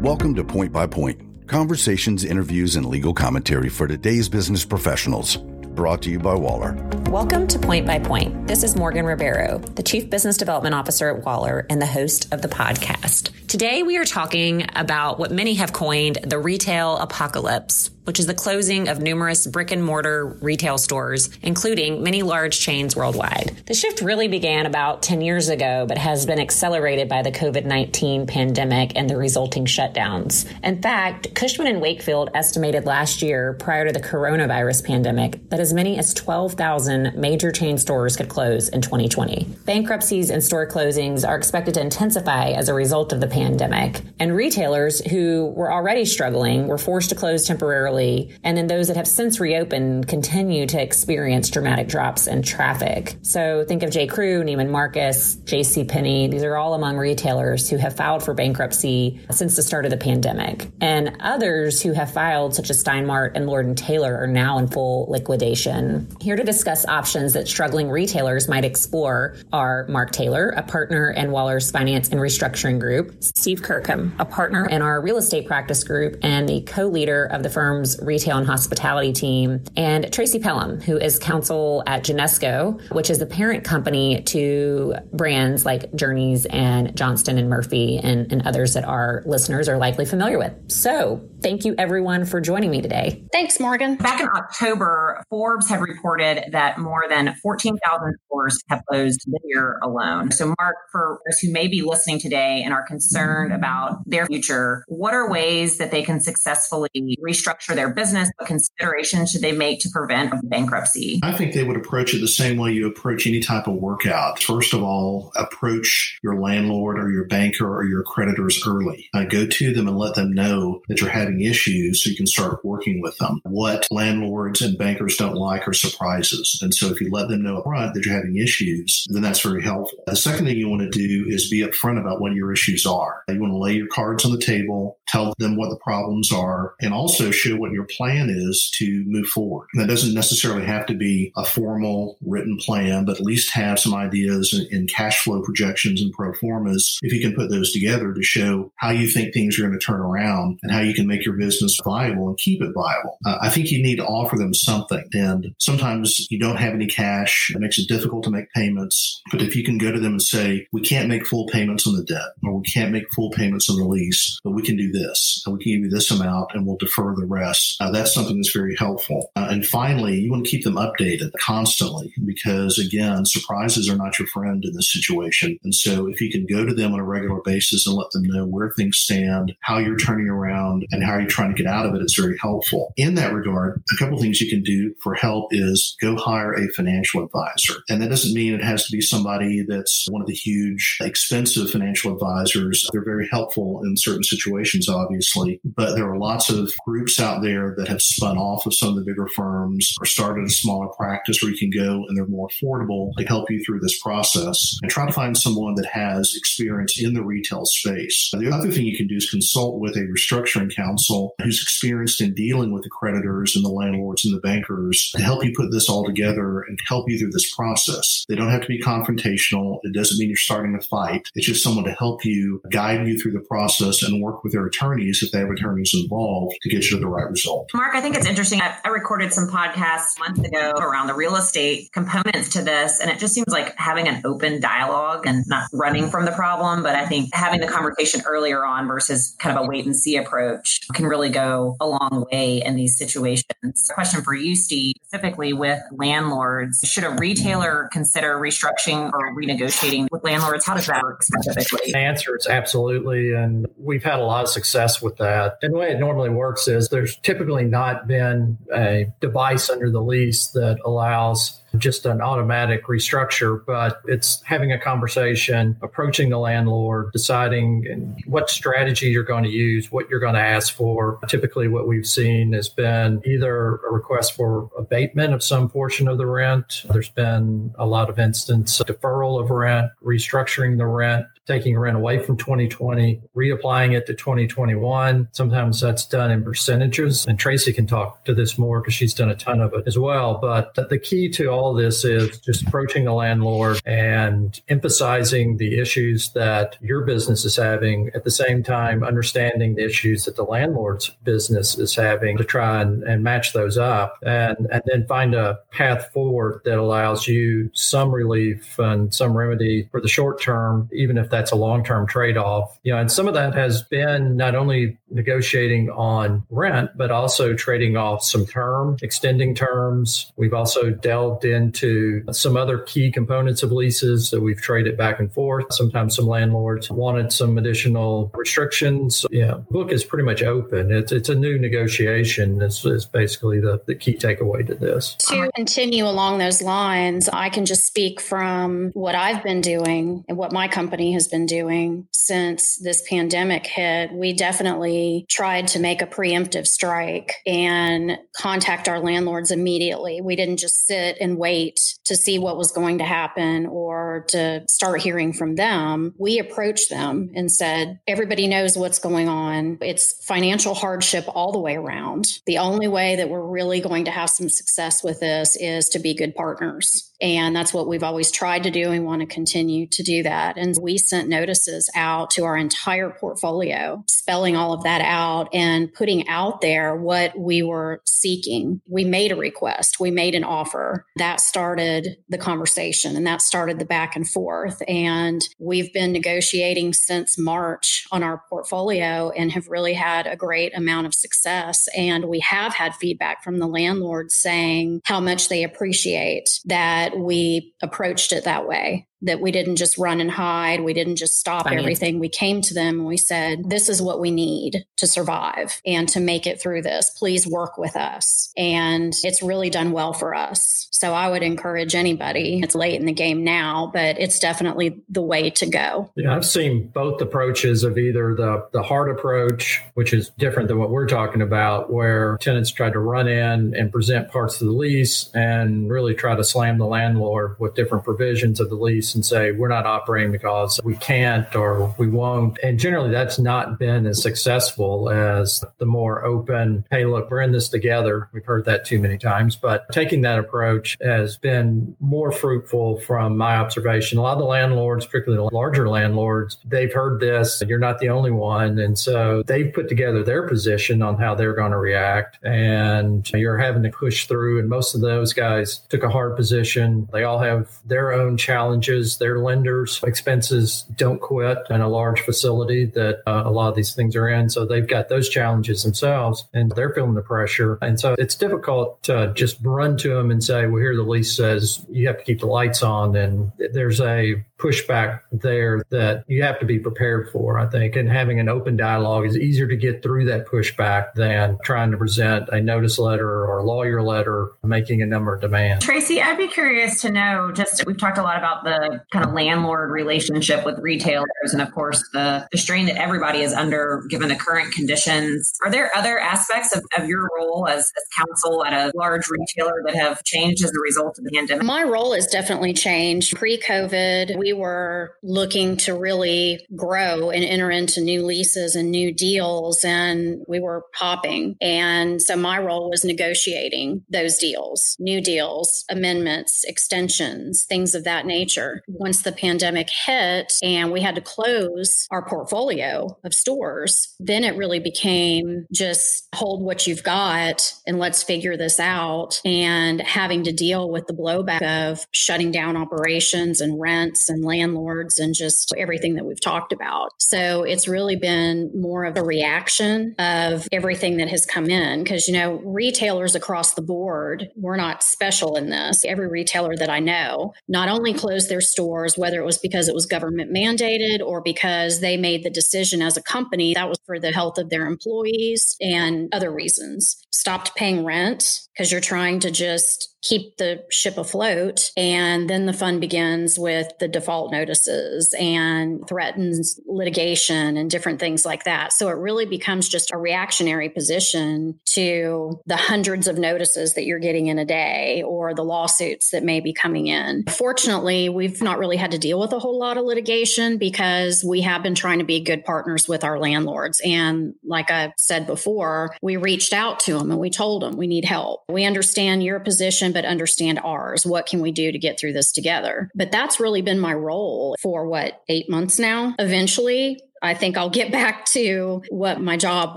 Welcome to Point by Point conversations, interviews, and legal commentary for today's business professionals. Brought to you by Waller. Welcome to Point by Point. This is Morgan Ribeiro, the Chief Business Development Officer at Waller and the host of the podcast. Today, we are talking about what many have coined the retail apocalypse which is the closing of numerous brick and mortar retail stores, including many large chains worldwide. The shift really began about 10 years ago, but has been accelerated by the COVID 19 pandemic and the resulting shutdowns. In fact, Cushman and Wakefield estimated last year, prior to the coronavirus pandemic, that as many as 12,000 major chain stores could close in 2020. Bankruptcies and store closings are expected to intensify as a result of the pandemic, and retailers who were already struggling were forced to close temporarily and then those that have since reopened continue to experience dramatic drops in traffic. So think of J. Crew, Neiman Marcus, J.C. Penney. These are all among retailers who have filed for bankruptcy since the start of the pandemic. And others who have filed, such as Stein Mart and Lord & Taylor, are now in full liquidation. Here to discuss options that struggling retailers might explore are Mark Taylor, a partner in Waller's Finance and Restructuring Group, Steve Kirkham, a partner in our real estate practice group and the co-leader of the firm's retail and hospitality team, and Tracy Pelham, who is counsel at Genesco, which is the parent company to brands like Journeys and Johnston and Murphy and, and others that our listeners are likely familiar with. So thank you everyone for joining me today. Thanks, Morgan. Back in October, Forbes had reported that more than 14,000 stores have closed this year alone. So, Mark, for those who may be listening today and are concerned about their future, what are ways that they can successfully restructure their business? What considerations should they make to prevent a bankruptcy? I think they would approach it the same way you approach any type of workout. First of all, approach your landlord or your banker or your creditors early. Uh, go to them and let them know that you're having issues so you can start working with them. What landlords and bankers don't like are surprises. And so if you let them know up front that you're having issues, then that's very helpful. The second thing you want to do is be upfront about what your issues are. You want to lay your cards on the table, tell them what the problems are, and also show what your plan is to move forward. And that doesn't necessarily have to be a formal written plan, but at least have some ideas in cash flow projections and pro formas if you can put those together to show how you think things are going to turn around and how you can make your business viable and keep it viable. Uh, I think you need to offer them something. And sometimes you don't have any cash. It makes it difficult to make payments. But if you can go to them and say, we can't make full payments on the debt or we can't make full payments on the lease, but we can do this and we can give you this amount and we'll defer the rest. Uh, that's something that's very helpful. Uh, and finally, you want to keep them updated constantly because again, surprises are not your friend in this situation. And so if you can go to them on a regular basis and let them know where things stand, how you're turning around and how you're trying to get out of it, it's very helpful. In that regard, a couple things you can do for help is go hire a financial advisor. And that doesn't mean it has to be somebody that's one of the huge, expensive financial advisors. They're very helpful in certain situations, obviously, but there are lots of groups out there that have spun off of some of the bigger firms or started a smaller practice where you can go and they're more affordable to help you through this process and try to find someone that has experience in the retail space. The other thing you can do is consult with a restructuring counsel who's experienced in dealing with the creditors and the landlords and the bankers to help you put this all together and help you through this process. They don't have to be confrontational. It doesn't mean you're starting a fight. It's just someone to help you, guide you through the process and work with their attorneys if they have attorneys involved to get you to the right result. Mark, I think it's interesting. I, I recorded some podcasts months ago around the real estate components to this, and it just seems like having an open dialogue and not running from the problem, but I think having the conversation earlier on versus kind of a wait and see approach can really go a long way in these situations. Question for you, Steve, specifically with landlords. Should a retailer consider restructuring or renegotiating with landlords? How does that work specifically? The answer is absolutely. And we've had a lot of success with that. And the way it normally works is there's typically not been a device under the lease that allows just an automatic restructure, but it's having a conversation, approaching the landlord, deciding what strategy you're going to use, what you're going to ask for. Typically, what we've seen has been either a request for abatement of some portion of the rent. There's been a lot of instance deferral of rent, restructuring the rent, taking rent away from 2020, reapplying it to 2021. Sometimes that's done in percentages. And Tracy can talk to this more because she's done a ton of it as well. But the key to all all this is just approaching the landlord and emphasizing the issues that your business is having at the same time understanding the issues that the landlord's business is having to try and, and match those up and, and then find a path forward that allows you some relief and some remedy for the short term, even if that's a long term trade off. You know, and some of that has been not only negotiating on rent, but also trading off some term, extending terms. We've also delved into some other key components of leases that we've traded back and forth. Sometimes some landlords wanted some additional restrictions. Yeah, book is pretty much open. It's, it's a new negotiation is, is basically the, the key takeaway to this. To continue along those lines, I can just speak from what I've been doing and what my company has been doing since this pandemic hit. We definitely tried to make a preemptive strike and contact our landlords immediately. We didn't just sit and wait to see what was going to happen or to start hearing from them. We approached them and said, everybody knows what's going on. It's financial hardship all the way around. The only way that we're really going to have some success with this is to be good partners. And that's what we've always tried to do and want to continue to do that. And we sent notices out to our entire portfolio, spelling all of that out and putting out there what we were seeking. We made a request, we made an offer. That started the conversation and that started the back and forth. And we've been negotiating since March on our portfolio and have really had a great amount of success. And we have had feedback from the landlords saying how much they appreciate that that we approached it that way that we didn't just run and hide. We didn't just stop Funny. everything. We came to them and we said, this is what we need to survive and to make it through this. Please work with us. And it's really done well for us. So I would encourage anybody, it's late in the game now, but it's definitely the way to go. Yeah, I've seen both approaches of either the, the hard approach, which is different than what we're talking about, where tenants try to run in and present parts of the lease and really try to slam the landlord with different provisions of the lease and say, we're not operating because we can't or we won't. And generally, that's not been as successful as the more open, hey, look, we're in this together. We've heard that too many times, but taking that approach has been more fruitful from my observation. A lot of the landlords, particularly the larger landlords, they've heard this. You're not the only one. And so they've put together their position on how they're going to react. And you're having to push through. And most of those guys took a hard position. They all have their own challenges their lenders' expenses don't quit in a large facility that uh, a lot of these things are in. So they've got those challenges themselves and they're feeling the pressure. And so it's difficult to just run to them and say, well, here the lease says you have to keep the lights on. And there's a pushback there that you have to be prepared for, I think. And having an open dialogue is easier to get through that pushback than trying to present a notice letter or a lawyer letter making a number of demands. Tracy, I'd be curious to know just we've talked a lot about the kind of landlord relationship with retailers and, of course, the, the strain that everybody is under given the current conditions. Are there other aspects of, of your role as, as counsel at a large retailer that have changed as a result of the pandemic? My role has definitely changed. Pre COVID, we were looking to really grow and enter into new leases and new deals, and we were popping. And so my role was negotiating those deals, new deals, amendments, extensions, things of that nature. Once the pandemic hit and we had to close our portfolio of stores, then it really became just hold what you've got and let's figure this out and having to deal with the blowback of shutting down operations and rents and landlords and just everything that we've talked about. So it's really been more of a reaction of everything that has come in because, you know, retailers across the board, we're not special in this. Every retailer that I know not only closed their stores, whether it was because it was government mandated or because they made the decision as a company that was for the health of their employees and other reasons, stopped paying rent because you're trying to just keep the ship afloat. And then the fun begins with the default notices and threatens litigation and different things like that. So it really becomes just a reactionary position to the hundreds of notices that you're getting in a day or the lawsuits that may be coming in. Fortunately, we've not really had to deal with a whole lot of litigation because we have been trying to be good partners with our landlords. And like I said before, we reached out to them and we told them we need help. We understand your position but understand ours. What can we do to get through this together? But that's really been my role for what, eight months now. Eventually, I think I'll get back to what my job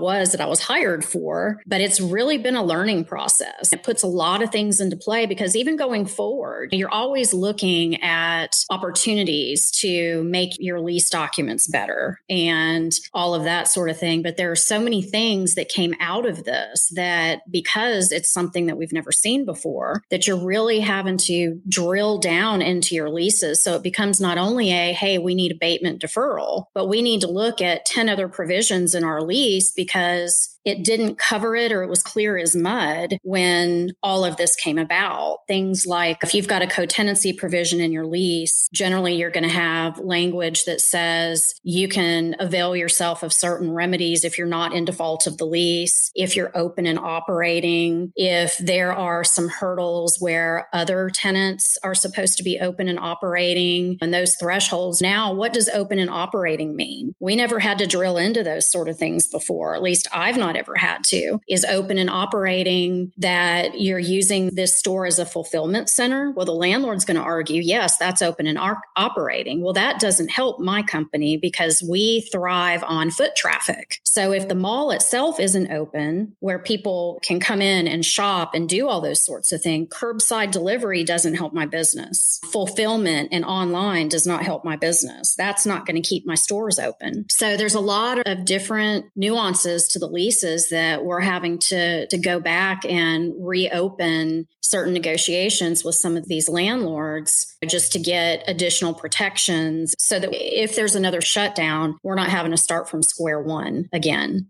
was that I was hired for, but it's really been a learning process. It puts a lot of things into play because even going forward, you're always looking at opportunities to make your lease documents better and all of that sort of thing. But there are so many things that came out of this that because it's something that we've never seen before, that you're really having to drill down into your leases. So it becomes not only a, hey, we need abatement deferral, but we need to look at 10 other provisions in our lease because it didn't cover it or it was clear as mud when all of this came about. Things like if you've got a co-tenancy provision in your lease, generally you're going to have language that says you can avail yourself of certain remedies if you're not in default of the lease, if you're open and operating, if there are some hurdles where other tenants are supposed to be open and operating and those thresholds. Now, what does open and operating mean? We never had to drill into those sort of things before. At least I've not ever had to, is open and operating, that you're using this store as a fulfillment center. Well, the landlord's going to argue, yes, that's open and ar- operating. Well, that doesn't help my company because we thrive on foot traffic. So if the mall itself isn't open, where people can come in and shop and do all those sorts of things, curbside delivery doesn't help my business. Fulfillment and online does not help my business. That's not going to keep my stores open. So there's a lot of different nuances to the leases that we're having to to go back and reopen certain negotiations with some of these landlords just to get additional protections so that if there's another shutdown, we're not having to start from square one again.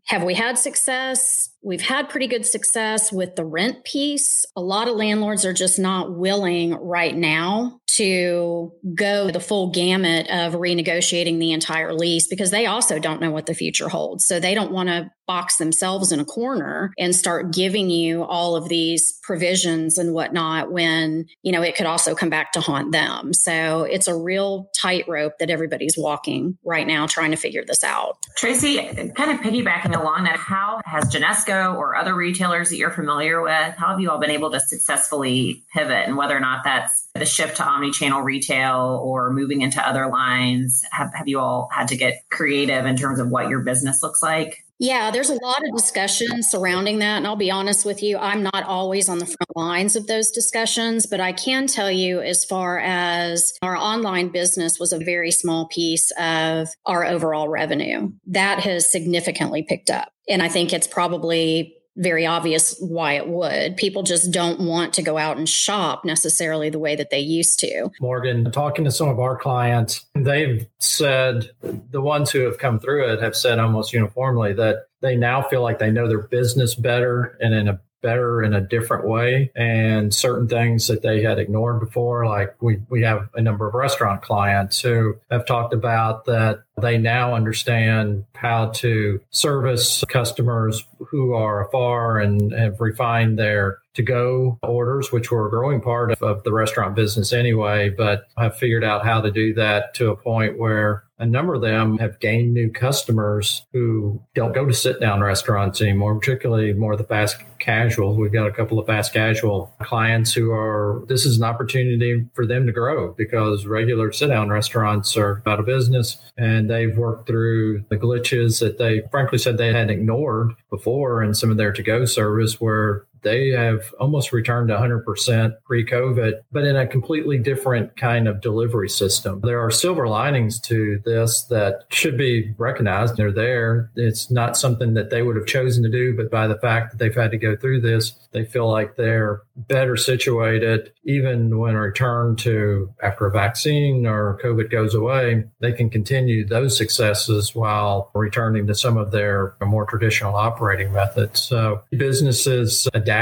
Have we had success? We've had pretty good success with the rent piece. A lot of landlords are just not willing right now to go the full gamut of renegotiating the entire lease because they also don't know what the future holds. So they don't want to box themselves in a corner and start giving you all of these provisions and whatnot when, you know, it could also come back to haunt them. So it's a real tightrope that everybody's walking right now trying to figure this out. Tracy, kind of piggybacking along that, how has Genesco or other retailers that you're familiar with, how have you all been able to successfully pivot and whether or not that's the shift to omni-channel retail or moving into other lines? Have, have you all had to get creative in terms of what your business looks like? Yeah, there's a lot of discussion surrounding that. And I'll be honest with you, I'm not always on the front lines of those discussions, but I can tell you as far as our online business was a very small piece of our overall revenue, that has significantly picked up. And I think it's probably very obvious why it would. People just don't want to go out and shop necessarily the way that they used to. Morgan, talking to some of our clients, they've said the ones who have come through it have said almost uniformly that they now feel like they know their business better and in a better in a different way. And certain things that they had ignored before like we, we have a number of restaurant clients who have talked about that they now understand how to service customers who are afar and have refined their to go orders, which were a growing part of, of the restaurant business anyway, but I've figured out how to do that to a point where a number of them have gained new customers who don't go to sit down restaurants anymore, particularly more of the fast casual. We've got a couple of fast casual clients who are, this is an opportunity for them to grow because regular sit down restaurants are out of business and they've worked through the glitches that they frankly said they had ignored before in some of their to go service where they have almost returned to 100% pre COVID, but in a completely different kind of delivery system. There are silver linings to this that should be recognized. They're there. It's not something that they would have chosen to do, but by the fact that they've had to go through this, they feel like they're better situated, even when returned to after a vaccine or COVID goes away, they can continue those successes while returning to some of their more traditional operating methods. So businesses adapt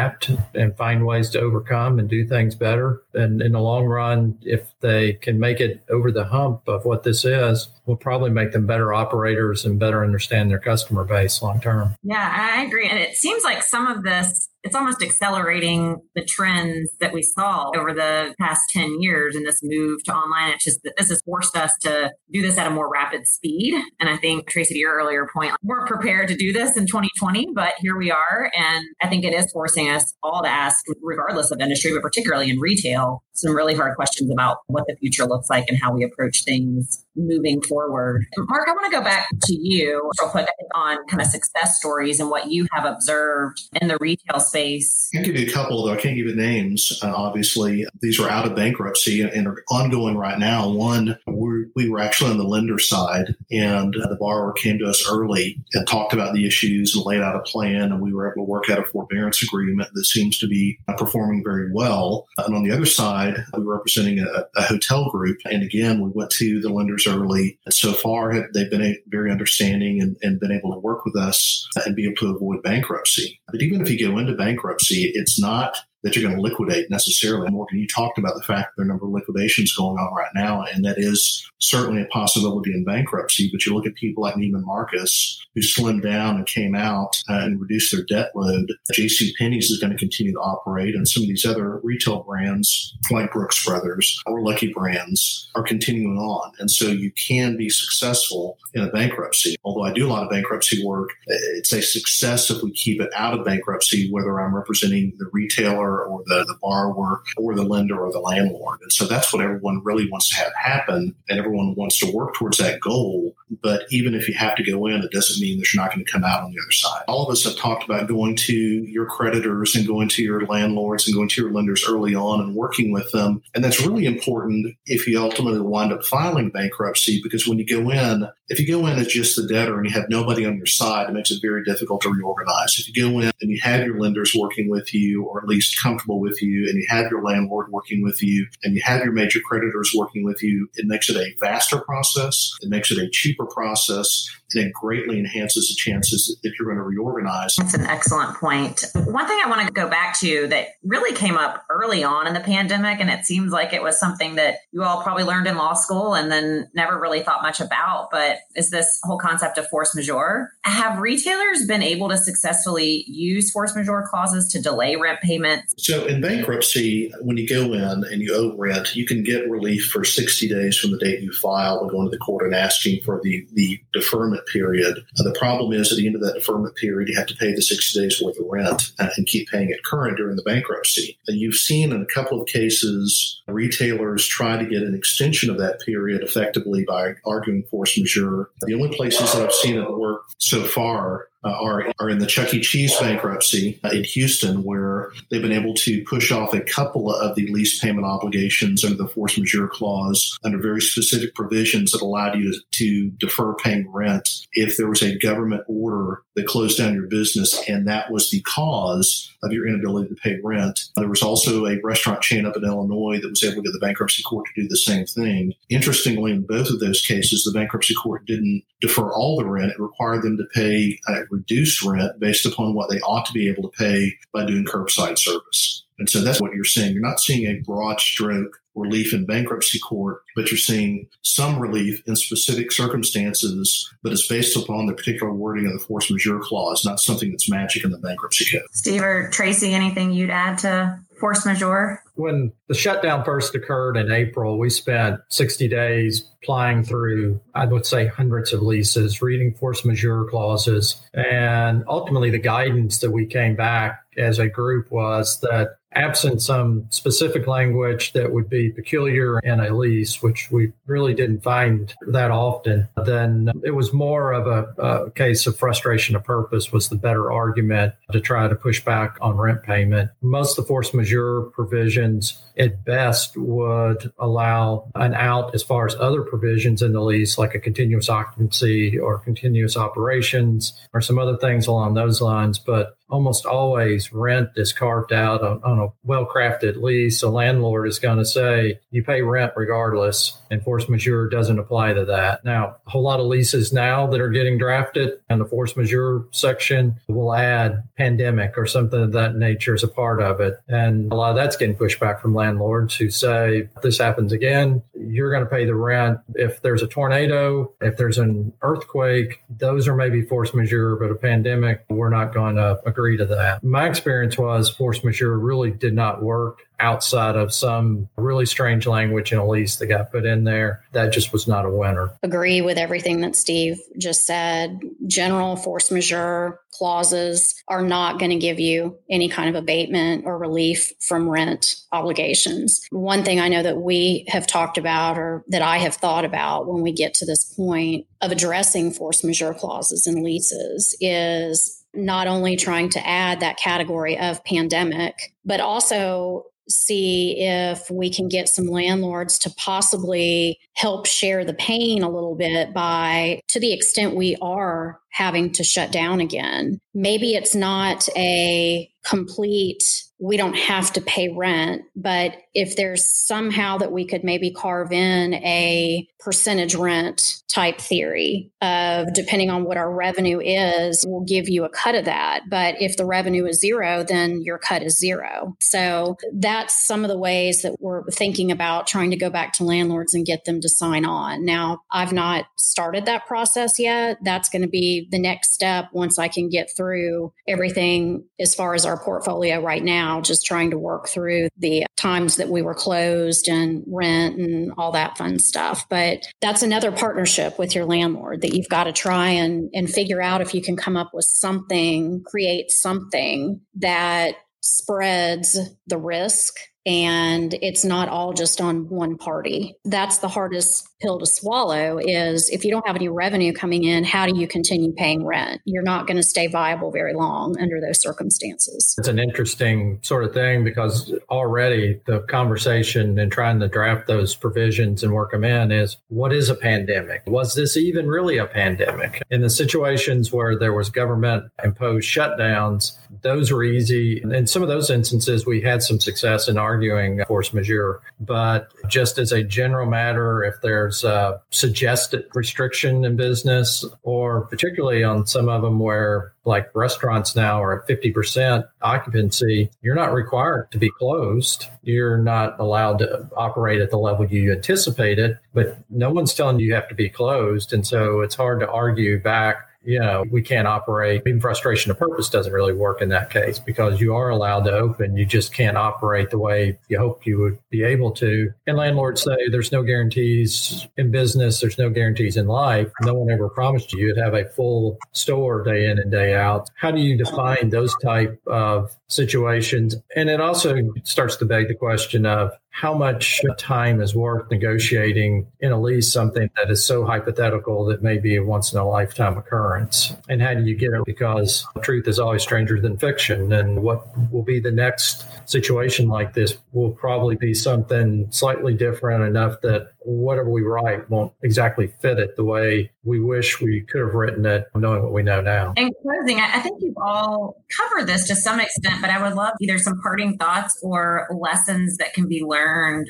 and find ways to overcome and do things better. And in the long run, if they can make it over the hump of what this is, will probably make them better operators and better understand their customer base long term. Yeah, I agree. And it seems like some of this it's almost accelerating the trends that we saw over the past 10 years in this move to online. It's just that this has forced us to do this at a more rapid speed. And I think, Tracy, to your earlier point, we weren't prepared to do this in 2020, but here we are. And I think it is forcing us all to ask, regardless of industry, but particularly in retail, some really hard questions about what the future looks like and how we approach things moving forward. Mark, I want to go back to you real quick on kind of success stories and what you have observed in the retail space. I can give you a couple, though I can't give you names. Uh, obviously, these are out of bankruptcy and are ongoing right now. One, we we were actually on the lender side, and uh, the borrower came to us early and talked about the issues and laid out a plan, and we were able to work out a forbearance agreement that seems to be uh, performing very well. And on the other side, we were representing a, a hotel group, and again, we went to the lenders early. And so far, they've been very understanding and, and been able to work with us and be able to avoid bankruptcy. But even if you go into bankruptcy, it's not that you're going to liquidate necessarily. Morgan, you talked about the fact that there are a number of liquidations going on right now, and that is certainly a possibility in bankruptcy. But you look at people like Neiman Marcus, who slimmed down and came out uh, and reduced their debt load. J.C. Penney's is going to continue to operate, and some of these other retail brands like Brooks Brothers or Lucky Brands are continuing on. And so you can be successful in a bankruptcy. Although I do a lot of bankruptcy work, it's a success if we keep it out of bankruptcy, whether I'm representing the retailer or the, the borrower or the lender or the landlord. And so that's what everyone really wants to have happen. And everyone wants to work towards that goal. But even if you have to go in, it doesn't mean that you're not going to come out on the other side. All of us have talked about going to your creditors and going to your landlords and going to your lenders early on and working with them. And that's really important if you ultimately wind up filing bankruptcy because when you go in, if you go in as just the debtor and you have nobody on your side, it makes it very difficult to reorganize. If you go in and you have your lenders working with you or at least comfortable with you and you have your landlord working with you and you have your major creditors working with you, it makes it a faster process. It makes it a cheaper process it greatly enhances the chances that you're going to reorganize. That's an excellent point. One thing I want to go back to that really came up early on in the pandemic, and it seems like it was something that you all probably learned in law school and then never really thought much about, but is this whole concept of force majeure. Have retailers been able to successfully use force majeure clauses to delay rent payments? So in bankruptcy, when you go in and you owe rent, you can get relief for 60 days from the date you file and going to the court and asking for the, the deferment period. Uh, the problem is at the end of that deferment period, you have to pay the 60 days worth of rent uh, and keep paying it current during the bankruptcy. And you've seen in a couple of cases, retailers try to get an extension of that period effectively by arguing force majeure. The only places that I've seen it work so far uh, are, are in the Chuck E. Cheese bankruptcy uh, in Houston, where they've been able to push off a couple of the lease payment obligations under the force majeure clause under very specific provisions that allowed you to, to defer paying rent if there was a government order that closed down your business and that was the cause of your inability to pay rent. There was also a restaurant chain up in Illinois that was able to get the bankruptcy court to do the same thing. Interestingly, in both of those cases, the bankruptcy court didn't defer all the rent. It required them to pay a reduced rent based upon what they ought to be able to pay by doing curbside service. And so that's what you're seeing. You're not seeing a broad stroke relief in bankruptcy court, but you're seeing some relief in specific circumstances, but it's based upon the particular wording of the force majeure clause, not something that's magic in the bankruptcy code. Steve or Tracy, anything you'd add to force majeure? When the shutdown first occurred in April, we spent 60 days plying through, I would say, hundreds of leases, reading force majeure clauses. And ultimately, the guidance that we came back as a group was that absent some specific language that would be peculiar in a lease, which we really didn't find that often, then it was more of a, a, case of frustration of purpose was the better argument to try to push back on rent payment. Most of the force majeure provisions at best would allow an out as far as other provisions in the lease, like a continuous occupancy or continuous operations or some other things along those lines. But almost always rent is carved out on, on a well crafted lease. A landlord is going to say you pay rent regardless, and force majeure doesn't apply to that. Now, a whole lot of leases now that are getting drafted and the force majeure section will add pandemic or something of that nature as a part of it. And a lot of that's getting pushed back from landlords who say this happens again, you're going to pay the rent. If there's a tornado, if there's an earthquake, those are maybe force majeure, but a pandemic, we're not going to agree to that. My experience was force majeure really did not work outside of some really strange language in a lease that got put in there. That just was not a winner. Agree with everything that Steve just said. General force majeure clauses are not going to give you any kind of abatement or relief from rent obligations. One thing I know that we have talked about or that I have thought about when we get to this point of addressing force majeure clauses in leases is not only trying to add that category of pandemic, but also see if we can get some landlords to possibly help share the pain a little bit by, to the extent we are having to shut down again. Maybe it's not a complete we don't have to pay rent. But if there's somehow that we could maybe carve in a percentage rent type theory of depending on what our revenue is, we'll give you a cut of that. But if the revenue is zero, then your cut is zero. So that's some of the ways that we're thinking about trying to go back to landlords and get them to sign on. Now, I've not started that process yet. That's going to be the next step once I can get through everything as far as our portfolio right now now, just trying to work through the times that we were closed and rent and all that fun stuff. But that's another partnership with your landlord that you've got to try and, and figure out if you can come up with something, create something that spreads the risk and it's not all just on one party. That's the hardest pill to swallow is if you don't have any revenue coming in, how do you continue paying rent? You're not going to stay viable very long under those circumstances. It's an interesting sort of thing because already the conversation and trying to draft those provisions and work them in is what is a pandemic? Was this even really a pandemic? In the situations where there was government imposed shutdowns, those were easy. In some of those instances, we had some success in arguing force majeure. But just as a general matter, if there's there's a suggested restriction in business, or particularly on some of them where, like restaurants now are at 50% occupancy, you're not required to be closed. You're not allowed to operate at the level you anticipated, but no one's telling you you have to be closed. And so it's hard to argue back you know, we can't operate. Even frustration of purpose doesn't really work in that case because you are allowed to open. You just can't operate the way you hope you would be able to. And landlords say there's no guarantees in business. There's no guarantees in life. No one ever promised you you'd have a full store day in and day out. How do you define those type of situations? And it also starts to beg the question of how much time is worth negotiating in a lease something that is so hypothetical that may be a once in a lifetime occurrence? And how do you get it? Because truth is always stranger than fiction. And what will be the next situation like this will probably be something slightly different enough that whatever we write won't exactly fit it the way we wish we could have written it, knowing what we know now. In closing, I think you've all covered this to some extent, but I would love either some parting thoughts or lessons that can be learned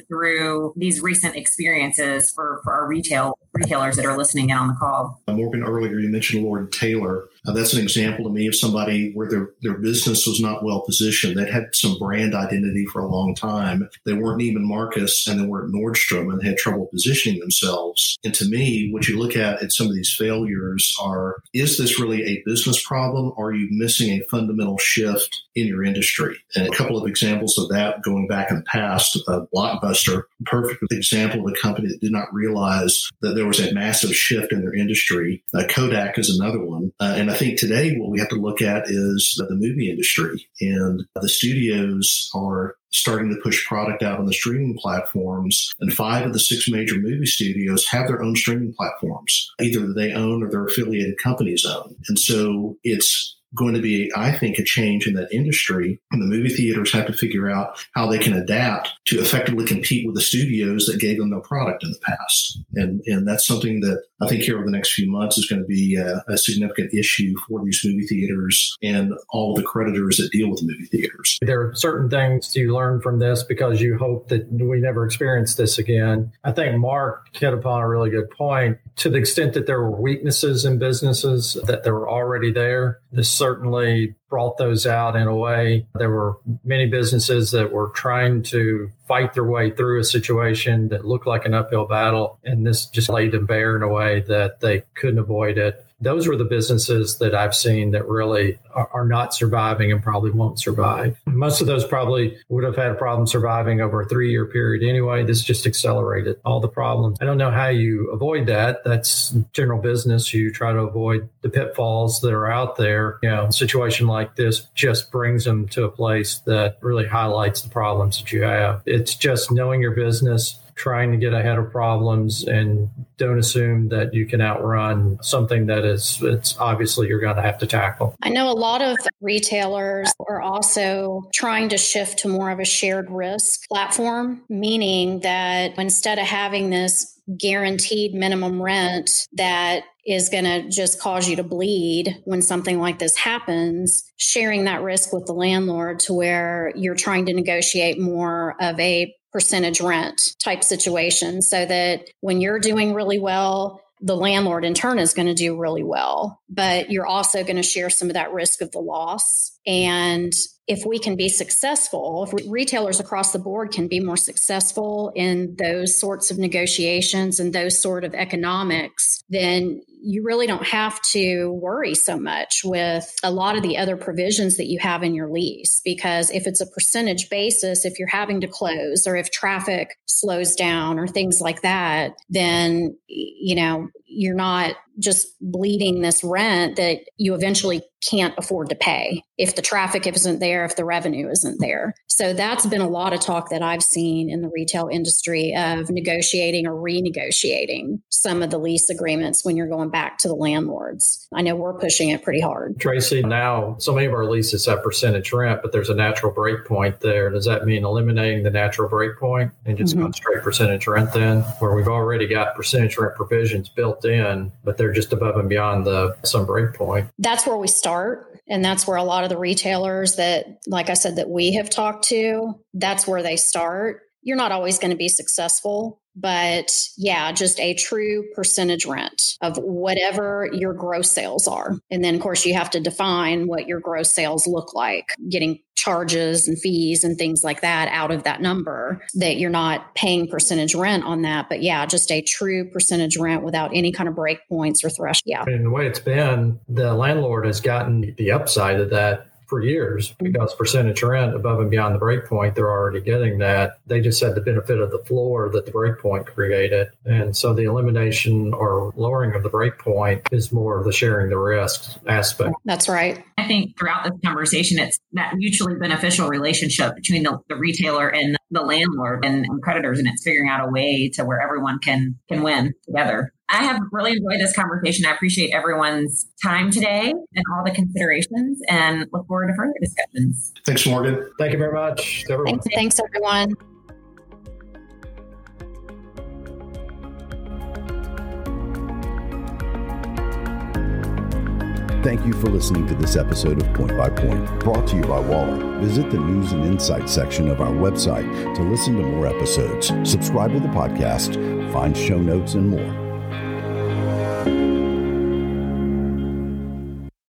through these recent experiences for, for our retail retailers that are listening in on the call. Morgan, earlier you mentioned Lord Taylor. Uh, that's an example to me of somebody where their, their business was not well positioned. They'd had some brand identity for a long time. They weren't Neiman Marcus and they weren't Nordstrom and had trouble positioning themselves. And to me, what you look at at some of these failures are, is this really a business problem? Or are you missing a fundamental shift in your industry? And a couple of examples of that going back in the past, uh, Blockbuster, perfect example of a company that did not realize that there was a massive shift in their industry. Uh, Kodak is another one. Uh, and I think today what we have to look at is the movie industry and the studios are starting to push product out on the streaming platforms. And five of the six major movie studios have their own streaming platforms, either they own or their affiliated companies own. And so it's going to be, I think, a change in that industry. And the movie theaters have to figure out how they can adapt to effectively compete with the studios that gave them their product in the past. And, and that's something that I think here over the next few months is going to be a, a significant issue for these movie theaters and all the creditors that deal with movie theaters. There are certain things you learn from this because you hope that we never experience this again. I think Mark hit upon a really good point. To the extent that there were weaknesses in businesses that they were already there, this certainly brought those out in a way. There were many businesses that were trying to fight their way through a situation that looked like an uphill battle. And this just laid them bare in a way that they couldn't avoid it those were the businesses that I've seen that really are, not surviving and probably won't survive. Most of those probably would have had a problem surviving over a three year period anyway. This just accelerated all the problems. I don't know how you avoid that. That's general business. You try to avoid the pitfalls that are out there. You know, a situation like this just brings them to a place that really highlights the problems that you have. It's just knowing your business, trying to get ahead of problems and don't assume that you can outrun something that is it's obviously you're going to have to tackle. I know a lot of retailers are also trying to shift to more of a shared risk platform, meaning that instead of having this guaranteed minimum rent that is going to just cause you to bleed when something like this happens, sharing that risk with the landlord to where you're trying to negotiate more of a percentage rent type situation so that when you're doing really well, the landlord in turn is going to do really well, but you're also going to share some of that risk of the loss. And if we can be successful, if retailers across the board can be more successful in those sorts of negotiations and those sort of economics, then you really don't have to worry so much with a lot of the other provisions that you have in your lease. Because if it's a percentage basis, if you're having to close or if traffic slows down or things like that, then, you know, you're not just bleeding this rent that you eventually can't afford to pay if the traffic isn't there, if the revenue isn't there. So that's been a lot of talk that I've seen in the retail industry of negotiating or renegotiating some of the lease agreements when you're going back to the landlords. I know we're pushing it pretty hard. Tracy, now so many of our leases have percentage rent, but there's a natural break point there. Does that mean eliminating the natural break point and just mm-hmm. going straight percentage rent then, where we've already got percentage rent provisions built in, but they're just above and beyond the some break point? That's where we start. And that's where a lot of the retailers that, like I said, that we have talked to, that's where they start. You're not always going to be successful but yeah, just a true percentage rent of whatever your gross sales are. And then, of course, you have to define what your gross sales look like, getting charges and fees and things like that out of that number that you're not paying percentage rent on that. But yeah, just a true percentage rent without any kind of break points or threshold. Yeah. And the way it's been, the landlord has gotten the upside of that for years mm-hmm. because percentage rent above and beyond the breakpoint, they're already getting that. They just had the benefit of the floor that the breakpoint created. And so the elimination or lowering of the breakpoint is more of the sharing the risk aspect. That's right. I think throughout this conversation, it's that mutually beneficial relationship between the, the retailer and the landlord and, and creditors, and it's figuring out a way to where everyone can can win together. I have really enjoyed this conversation. I appreciate everyone's time today and all the considerations and look forward to further discussions. Thanks, Morgan. Thank you very much. Everyone. Thanks, thanks, everyone. Thank you for listening to this episode of Point by Point, brought to you by Waller. Visit the news and insights section of our website to listen to more episodes, subscribe to the podcast, find show notes, and more.